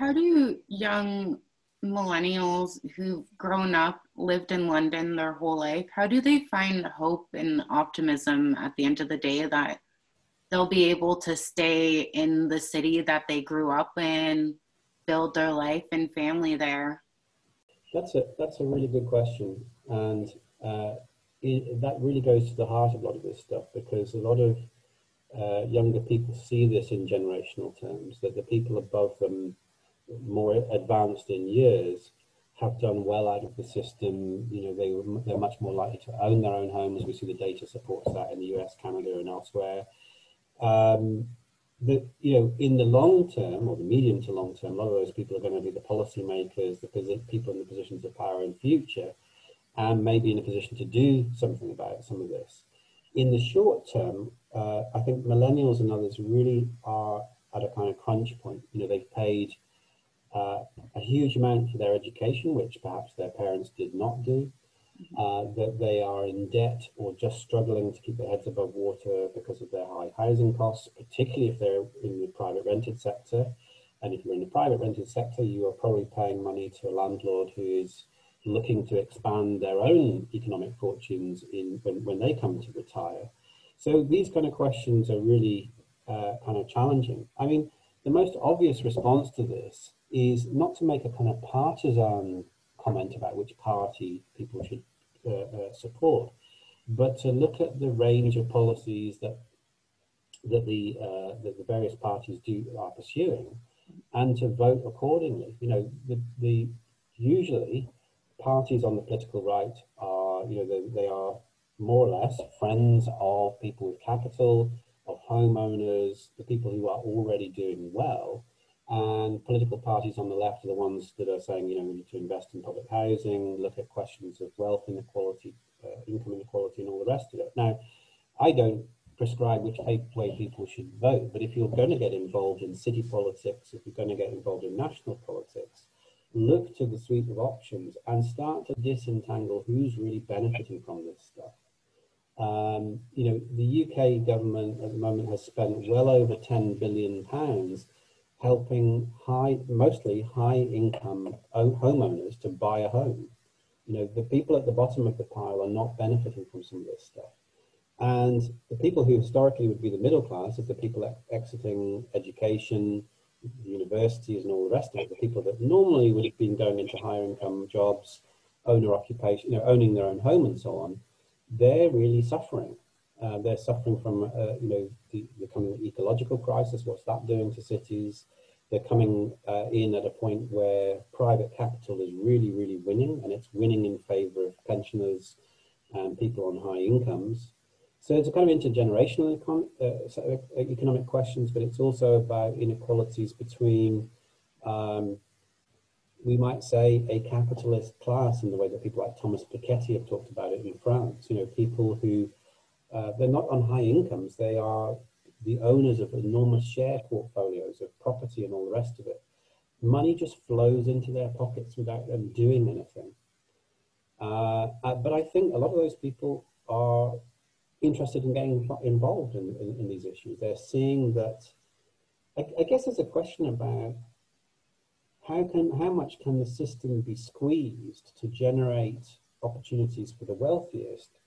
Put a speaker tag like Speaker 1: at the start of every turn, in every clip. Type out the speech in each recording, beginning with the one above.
Speaker 1: how do young millennials who've grown up, lived in London their whole life, how do they find hope and optimism at the end of the day that they'll be able to stay in the city that they grew up in, build their life and family there?
Speaker 2: That's a that's a really good question, and uh, it, that really goes to the heart of a lot of this stuff because a lot of uh, younger people see this in generational terms that the people above them, more advanced in years, have done well out of the system. You know, they they're much more likely to own their own homes. We see the data supports that in the US, Canada, and elsewhere. Um, the, you know, in the long term or the medium to long term, a lot of those people are going to be the policymakers, the people in the positions of power in future, and maybe in a position to do something about some of this. In the short term, uh, I think millennials and others really are at a kind of crunch point. You know, they've paid uh, a huge amount for their education, which perhaps their parents did not do uh, that they are in debt or just struggling to keep their heads above water because of their high housing costs, particularly if they're in the private rented sector. And if you're in the private rented sector, you are probably paying money to a landlord who is looking to expand their own economic fortunes in when, when they come to retire. So these kind of questions are really uh, kind of challenging. I mean, the most obvious response to this is not to make a kind of partisan comment about which party people should uh, uh, support, but to look at the range of policies that that the uh, that the various parties do are pursuing, and to vote accordingly. You know, the the usually parties on the political right are you know they, they are more or less friends of people with capital, of homeowners, the people who are already doing well, and political parties on the left are the ones that are saying, you know, we need to invest in public housing, look at questions of wealth inequality, uh, income inequality, and all the rest of it. Now, I don't prescribe which way people should vote, but if you're going to get involved in city politics, if you're going to get involved in national politics, look to the suite of options and start to disentangle who's really benefiting from this stuff. Um, you know, the UK government at the moment has spent well over 10 billion pounds helping high, mostly high income homeowners to buy a home. You know, the people at the bottom of the pile are not benefiting from some of this stuff. And the people who historically would be the middle class, is the people exiting education, universities and all the rest of it, the people that normally would have been going into higher income jobs, owner occupation, you know, owning their own home and so on, they're really suffering. Uh, they're suffering from, uh, you know, the, coming ecological crisis. What's that doing to cities? They're coming uh, in at a point where private capital is really, really winning, and it's winning in favour of pensioners and people on high incomes. So it's a kind of intergenerational econ uh, economic questions, but it's also about inequalities between, um, we might say, a capitalist class in the way that people like Thomas Piketty have talked about it in France. You know, people who uh, they're not on high incomes. They are the owners of enormous share portfolios of property and all the rest of it. Money just flows into their pockets without them doing anything. Uh, uh, but I think a lot of those people are interested in getting involved in, in, in these issues. They're seeing that, I, I guess there's a question about how can how much can the system be squeezed to generate opportunities for the wealthiest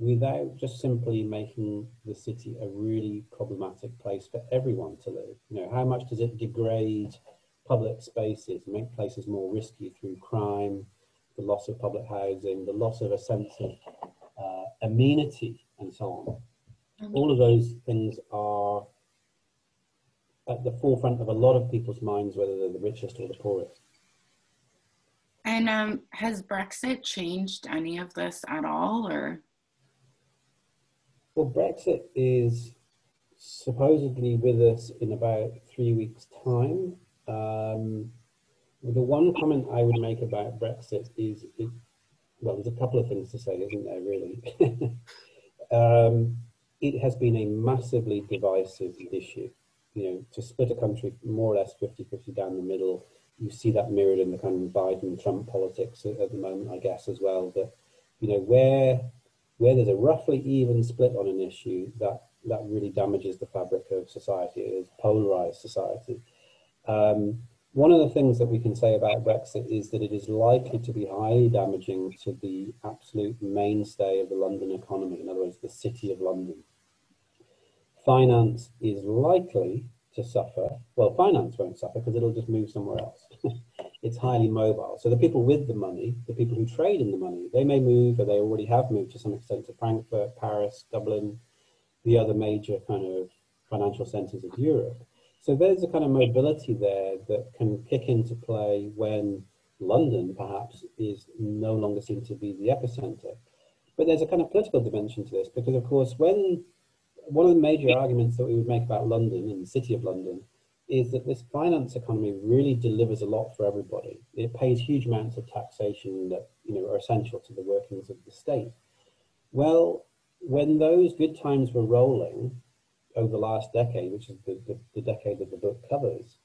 Speaker 2: without just simply making the city a really problematic place for everyone to live. You know, how much does it degrade public spaces, make places more risky through crime, the loss of public housing, the loss of a sense of uh, amenity, and so on. Mm-hmm. All of those things are at the forefront of a lot of people's minds, whether they're the richest or the poorest.
Speaker 1: And um, has Brexit changed any of this at all, or?
Speaker 2: Well, Brexit is supposedly with us in about three weeks' time. Um, the one comment I would make about Brexit is, it, well, there's a couple of things to say, isn't there, really? um, it has been a massively divisive issue. You know, to split a country more or less 50-50 down the middle, you see that mirrored in the kind of Biden-Trump politics at, at the moment, I guess, as well, that, you know, where where there's a roughly even split on an issue, that, that really damages the fabric of society. It is polarized society. Um, one of the things that we can say about Brexit is that it is likely to be highly damaging to the absolute mainstay of the London economy, in other words, the City of London. Finance is likely to suffer. Well, finance won't suffer because it'll just move somewhere else. it's highly mobile. So the people with the money, the people who trade in the money, they may move or they already have moved to some extent to Frankfurt, Paris, Dublin, the other major kind of financial centres of Europe. So there's a kind of mobility there that can kick into play when London perhaps is no longer seen to be the epicenter. But there's a kind of political dimension to this because, of course, when one of the major arguments that we would make about London and the city of London is that this finance economy really delivers a lot for everybody. It pays huge amounts of taxation that you know are essential to the workings of the state. Well, when those good times were rolling, over the last decade, which is the, the, the decade that the book covers,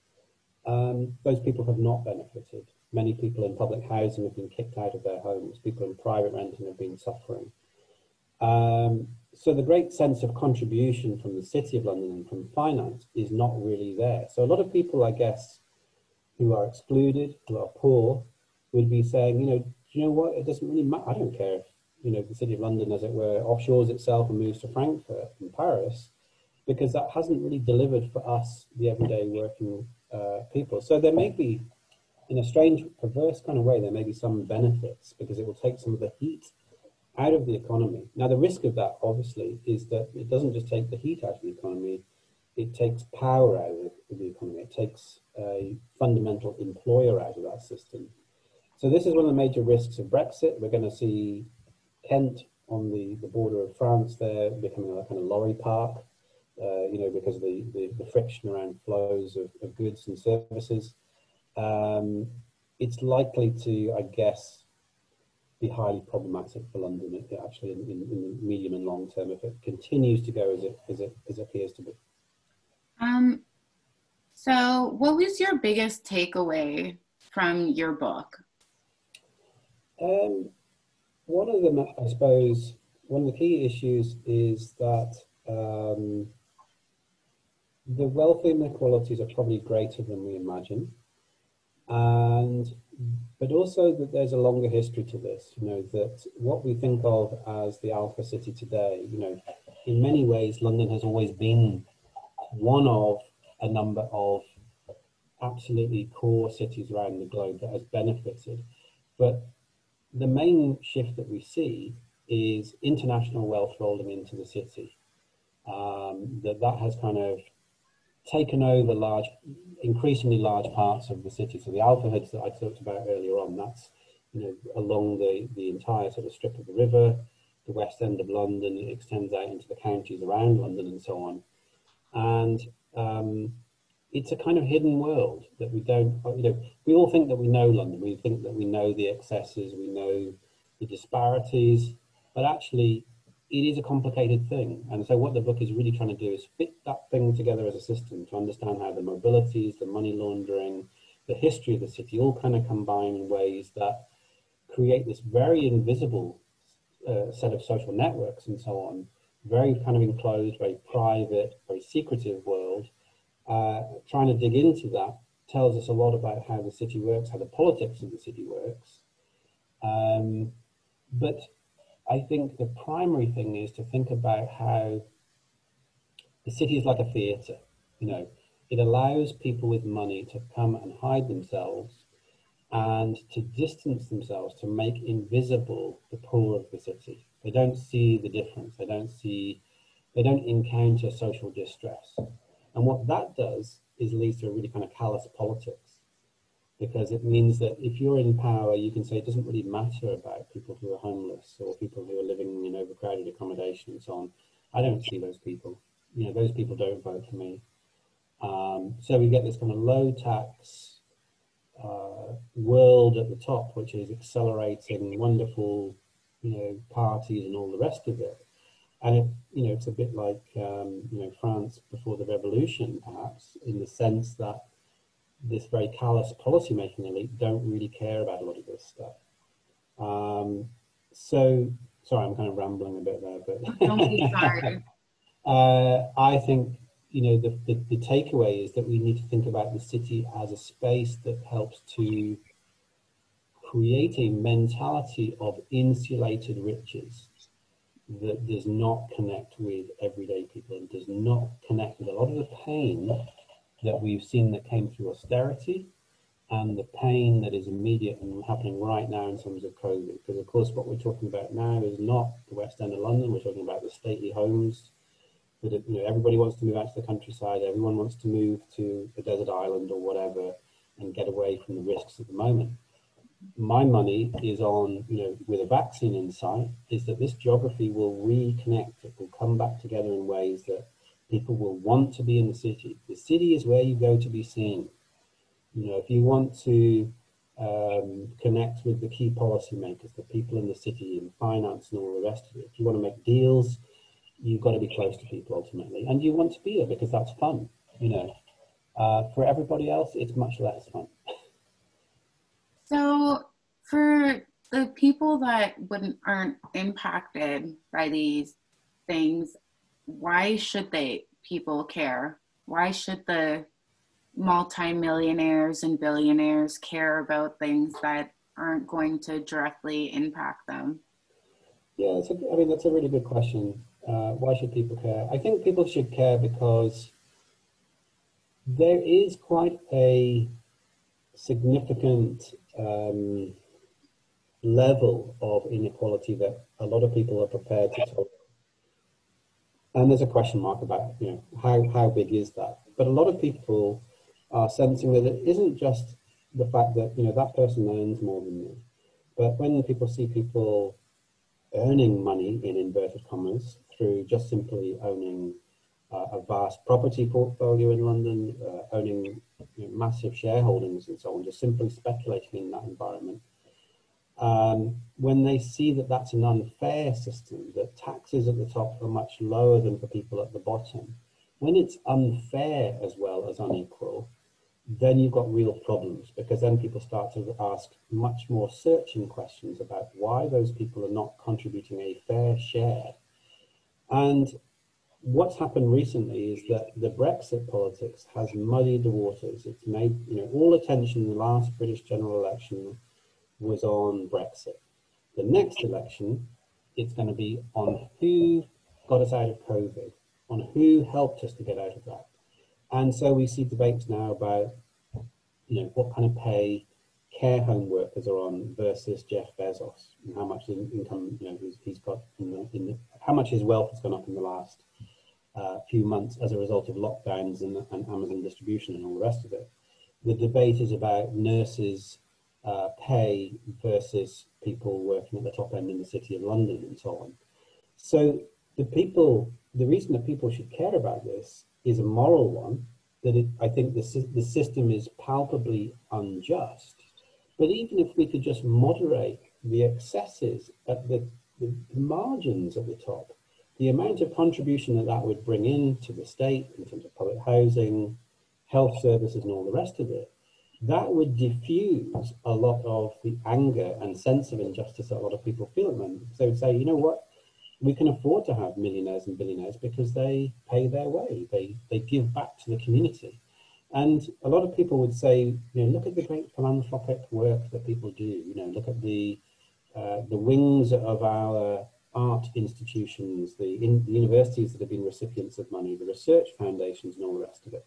Speaker 2: um, those people have not benefited. Many people in public housing have been kicked out of their homes. People in private renting have been suffering. Um, so the great sense of contribution from the City of London and from finance is not really there. So a lot of people, I guess, who are excluded, who are poor, would be saying, you know, do you know what? It doesn't really matter. I don't care if, you know, the City of London, as it were, offshores itself and moves to Frankfurt and Paris because that hasn't really delivered for us, the everyday working uh, people. So there may be, in a strange, perverse kind of way, there may be some benefits because it will take some of the heat out of the economy. Now, the risk of that, obviously, is that it doesn't just take the heat out of the economy, it takes power out of the economy. It takes a fundamental employer out of that system. So this is one of the major risks of Brexit. We're going to see Kent on the, the border of France there becoming a kind of lorry park uh, you know, because of the, the, the, friction around flows of, of goods and services. Um, it's likely to, I guess, be highly problematic for London It actually in, in, in, the medium and long term if it continues to go as it, as it, as it appears to be.
Speaker 1: Um, so, what was your biggest takeaway from your book?
Speaker 2: Um, one of them, I suppose, one of the key issues is that um, the wealth inequalities are probably greater than we imagine. And but also that there's a longer history to this, you know, that what we think of as the Alpha City today, you know, in many ways, London has always been one of a number of absolutely core cities around the globe that has benefited. But the main shift that we see is international wealth rolling into the city. Um, that that has kind of taken over large, increasingly large parts of the city. So the alpha hoods that I talked about earlier on, that's you know along the, the entire sort of strip of the river, the west end of London, it extends out into the counties around London and so on. And um, it's a kind of hidden world that we don't, you know, we all think that we know London. We think that we know the excesses, we know the disparities, but actually it is a complicated thing. And so what the book is really trying to do is fit that thing together as a system to understand how the mobilities, the money laundering, the history of the city all kind of combine in ways that create this very invisible uh, set of social networks and so on, very kind of enclosed, very private, very secretive world. Uh, trying to dig into that tells us a lot about how the city works, how the politics of the city works. Um, but I think the primary thing is to think about how the city is like a theatre. You know, it allows people with money to come and hide themselves and to distance themselves to make invisible the poor of the city. They don't see the difference. They don't see, they don't encounter social distress. And what that does is leads to a really kind of callous politics because it means that if you're in power, you can say it doesn't really matter about people who are homeless or people who are living in overcrowded accommodation and so on. I don't see those people. You know, those people don't vote for me. Um, so we get this kind of low tax uh, world at the top, which is accelerating wonderful, you know, parties and all the rest of it. And it, you know, it's a bit like um, you know France before the revolution, perhaps, in the sense that this very callous policymaking elite don't really care about a lot of this stuff. Um, so, sorry, I'm kind of rambling a bit there, but
Speaker 1: don't be sorry.
Speaker 2: uh, I think you know, the, the, the takeaway is that we need to think about the city as a space that helps to create a mentality of insulated riches that does not connect with everyday people and does not connect with a lot of the pain that we've seen that came through austerity and the pain that is immediate and happening right now in terms of COVID. Because of course, what we're talking about now is not the West End of London. We're talking about the stately homes that you know everybody wants to move out to the countryside. Everyone wants to move to a desert island or whatever and get away from the risks at the moment. My money is on, you know, with a vaccine in sight, is that this geography will reconnect. It will come back together in ways that people will want to be in the city. The city is where you go to be seen. You know, if you want to um, connect with the key policymakers, the people in the city, in finance and all the rest of it, if you want to make deals, you've got to be close to people ultimately, and you want to be there because that's fun. You know, uh, for everybody else, it's much less fun.
Speaker 1: So, for the people that wouldn't aren't impacted by these things, why should they people care? Why should the multimillionaires and billionaires care about things that aren't going to directly impact them?
Speaker 2: Yeah, it's a, I mean that's a really good question. Uh, why should people care? I think people should care because there is quite a significant um, level of inequality that a lot of people are prepared to tolerate. And there's a question mark about, you know, how, how big is that? But a lot of people are sensing that it isn't just the fact that, you know, that person earns more than me. But when people see people earning money in inverted commas through just simply owning uh, a vast property portfolio in London, uh, owning you know, massive shareholdings and so on, just simply speculating in that environment. Um, when they see that that's an unfair system, that taxes at the top are much lower than for people at the bottom, when it's unfair as well as unequal, then you've got real problems because then people start to ask much more searching questions about why those people are not contributing a fair share. And what's happened recently is that the Brexit politics has muddied the waters. It's made, you know, all attention in the last British general election was on Brexit. The next election, it's going to be on who got us out of COVID, on who helped us to get out of that. And so we see debates now about, you know, what kind of pay care home workers are on versus Jeff Bezos and how much income, you know, he's, he's got in the, in the, how much his wealth has gone up in the last uh, few months as a result of lockdowns and, and, Amazon distribution and all the rest of it. The debate is about nurses' uh, pay versus people working at the top end in the city of London and so on. So the people, the reason that people should care about this is a moral one, that it, I think the, the system is palpably unjust. But even if we could just moderate the excesses at the, the margins at the top, the amount of contribution that that would bring in to the state in terms of public housing, health services, and all the rest of it, that would diffuse a lot of the anger and sense of injustice that a lot of people feel at the moment. They would say, you know what, we can afford to have millionaires and billionaires because they pay their way, they, they give back to the community. And a lot of people would say, you know, look at the great philanthropic work that people do. You know, look at the uh, the wings of our art institutions, the, in, the universities that have been recipients of money, the research foundations, and all the rest of it.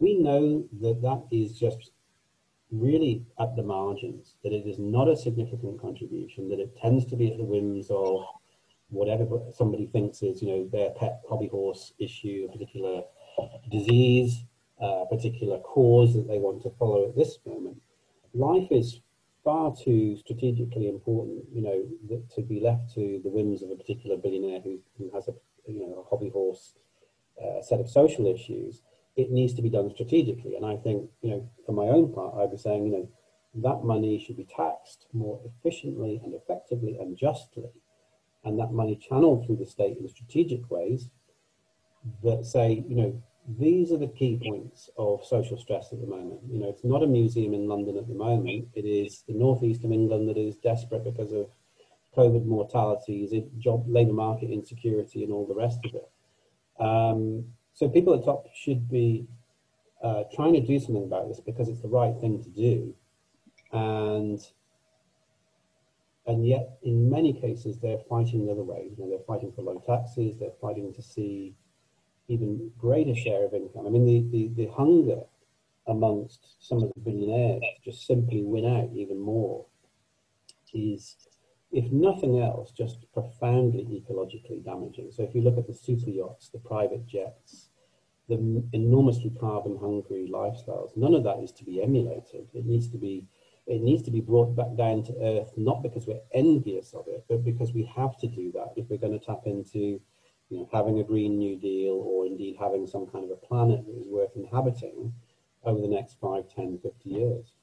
Speaker 2: We know that that is just really at the margins, that it is not a significant contribution, that it tends to be at the whims of whatever somebody thinks is, you know, their pet hobby horse issue, a particular disease, a particular cause that they want to follow at this moment. Life is far too strategically important, you know, that, to be left to the whims of a particular billionaire who, who has a, you know, a hobby horse uh, set of social issues. It needs to be done strategically. And I think, you know, for my own part, I'd be saying, you know, that money should be taxed more efficiently and effectively and justly. And that money channeled through the state in strategic ways that say, you know, these are the key points of social stress at the moment. You know, it's not a museum in London at the moment. It is the northeast of England that is desperate because of COVID mortalities, job labour market insecurity, and all the rest of it. Um, So people at top should be uh, trying to do something about this because it's the right thing to do. And and yet in many cases they're fighting the other way. You know, they're fighting for low taxes, they're fighting to see even greater share of income. I mean, the, the, the hunger amongst some of the billionaires to just simply win out even more is, if nothing else, just profoundly ecologically damaging. So if you look at the super yachts, the private jets, the enormously carbon hungry lifestyles, none of that is to be emulated. It needs to be it needs to be brought back down to earth, not because we're envious of it, but because we have to do that if we're going to tap into you know, having a Green New Deal or indeed having some kind of a planet that is worth inhabiting over the next 5, 10, 50 years.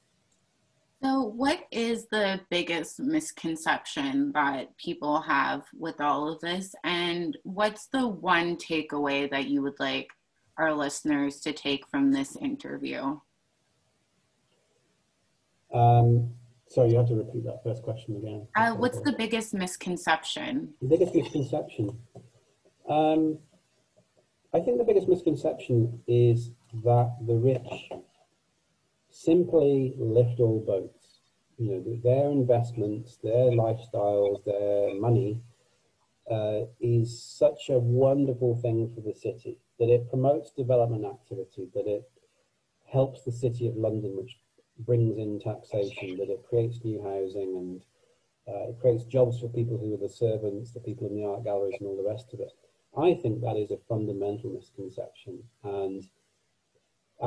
Speaker 1: So, what is the biggest misconception that people have with all of this? And what's the one takeaway that you would like our listeners to take from this interview?
Speaker 2: Um, sorry, you have to repeat that first question again.
Speaker 1: Uh, what's the biggest misconception?
Speaker 2: The biggest misconception. Um, I think the biggest misconception is that the rich simply lift all boats. You know, their investments, their lifestyles, their money uh, is such a wonderful thing for the city that it promotes development activity, that it helps the city of London, which brings in taxation, that it creates new housing and uh, it creates jobs for people who are the servants, the people in the art galleries and all the rest of it. I think that is a fundamental misconception. And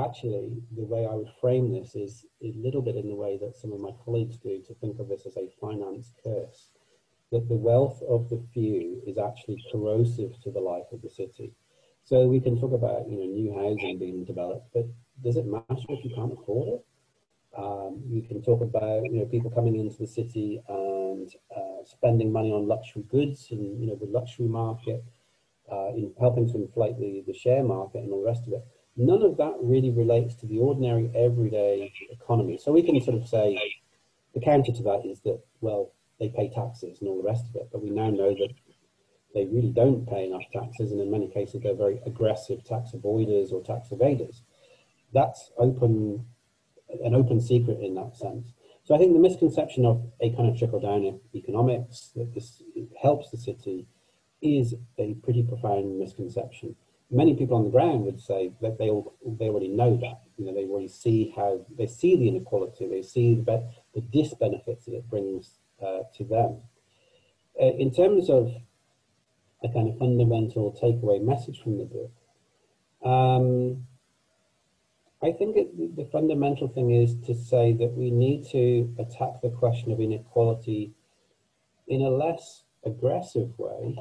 Speaker 2: actually, the way I would frame this is a little bit in the way that some of my colleagues do to think of this as a finance curse. That the wealth of the few is actually corrosive to the life of the city. So we can talk about you know new housing being developed, but does it matter if you can't afford it? Um, you can talk about you know people coming into the city and uh, spending money on luxury goods and you know the luxury market uh, in helping to inflate the, the share market and all the rest of it. None of that really relates to the ordinary everyday economy. So we can sort of say the counter to that is that, well, they pay taxes and all the rest of it, but we now know that they really don't pay enough taxes, and in many cases they're very aggressive tax avoiders or tax evaders. That's open, an open secret in that sense. So I think the misconception of a kind of trickle down economics that this helps the city is a pretty profound misconception. Many people on the ground would say that they all, they already know that. You know, they already see how they see the inequality, they see the, the disbenefits that it brings uh, to them. Uh, in terms of a kind of fundamental takeaway message from the book, um, I think it, the fundamental thing is to say that we need to attack the question of inequality in a less aggressive way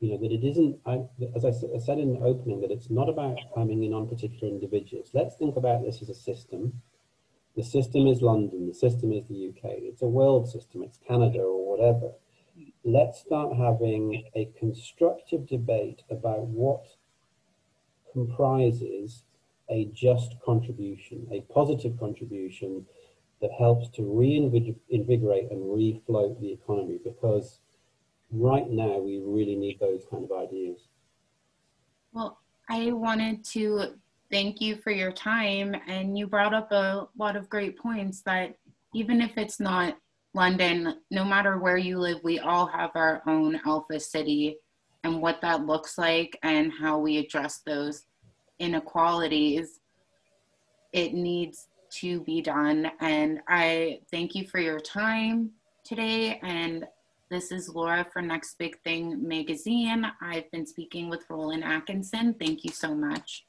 Speaker 2: you know, that it isn't, I, as I said in the opening, that it's not about coming in on particular individuals. Let's think about this as a system. The system is London, the system is the UK, it's a world system, it's Canada or whatever. Let's start having a constructive debate about what comprises a just contribution, a positive contribution that helps to reinvigorate and refloat the economy because right now we really need those kind of ideas.
Speaker 1: Well, I wanted to thank you for your time and you brought up a lot of great points that even if it's not London, no matter where you live, we all have our own alpha city and what that looks like and how we address those inequalities. It needs to be done. And I thank you for your time today and this is Laura for Next Big Thing magazine. I've been speaking with Rowland Atkinson. Thank you so much.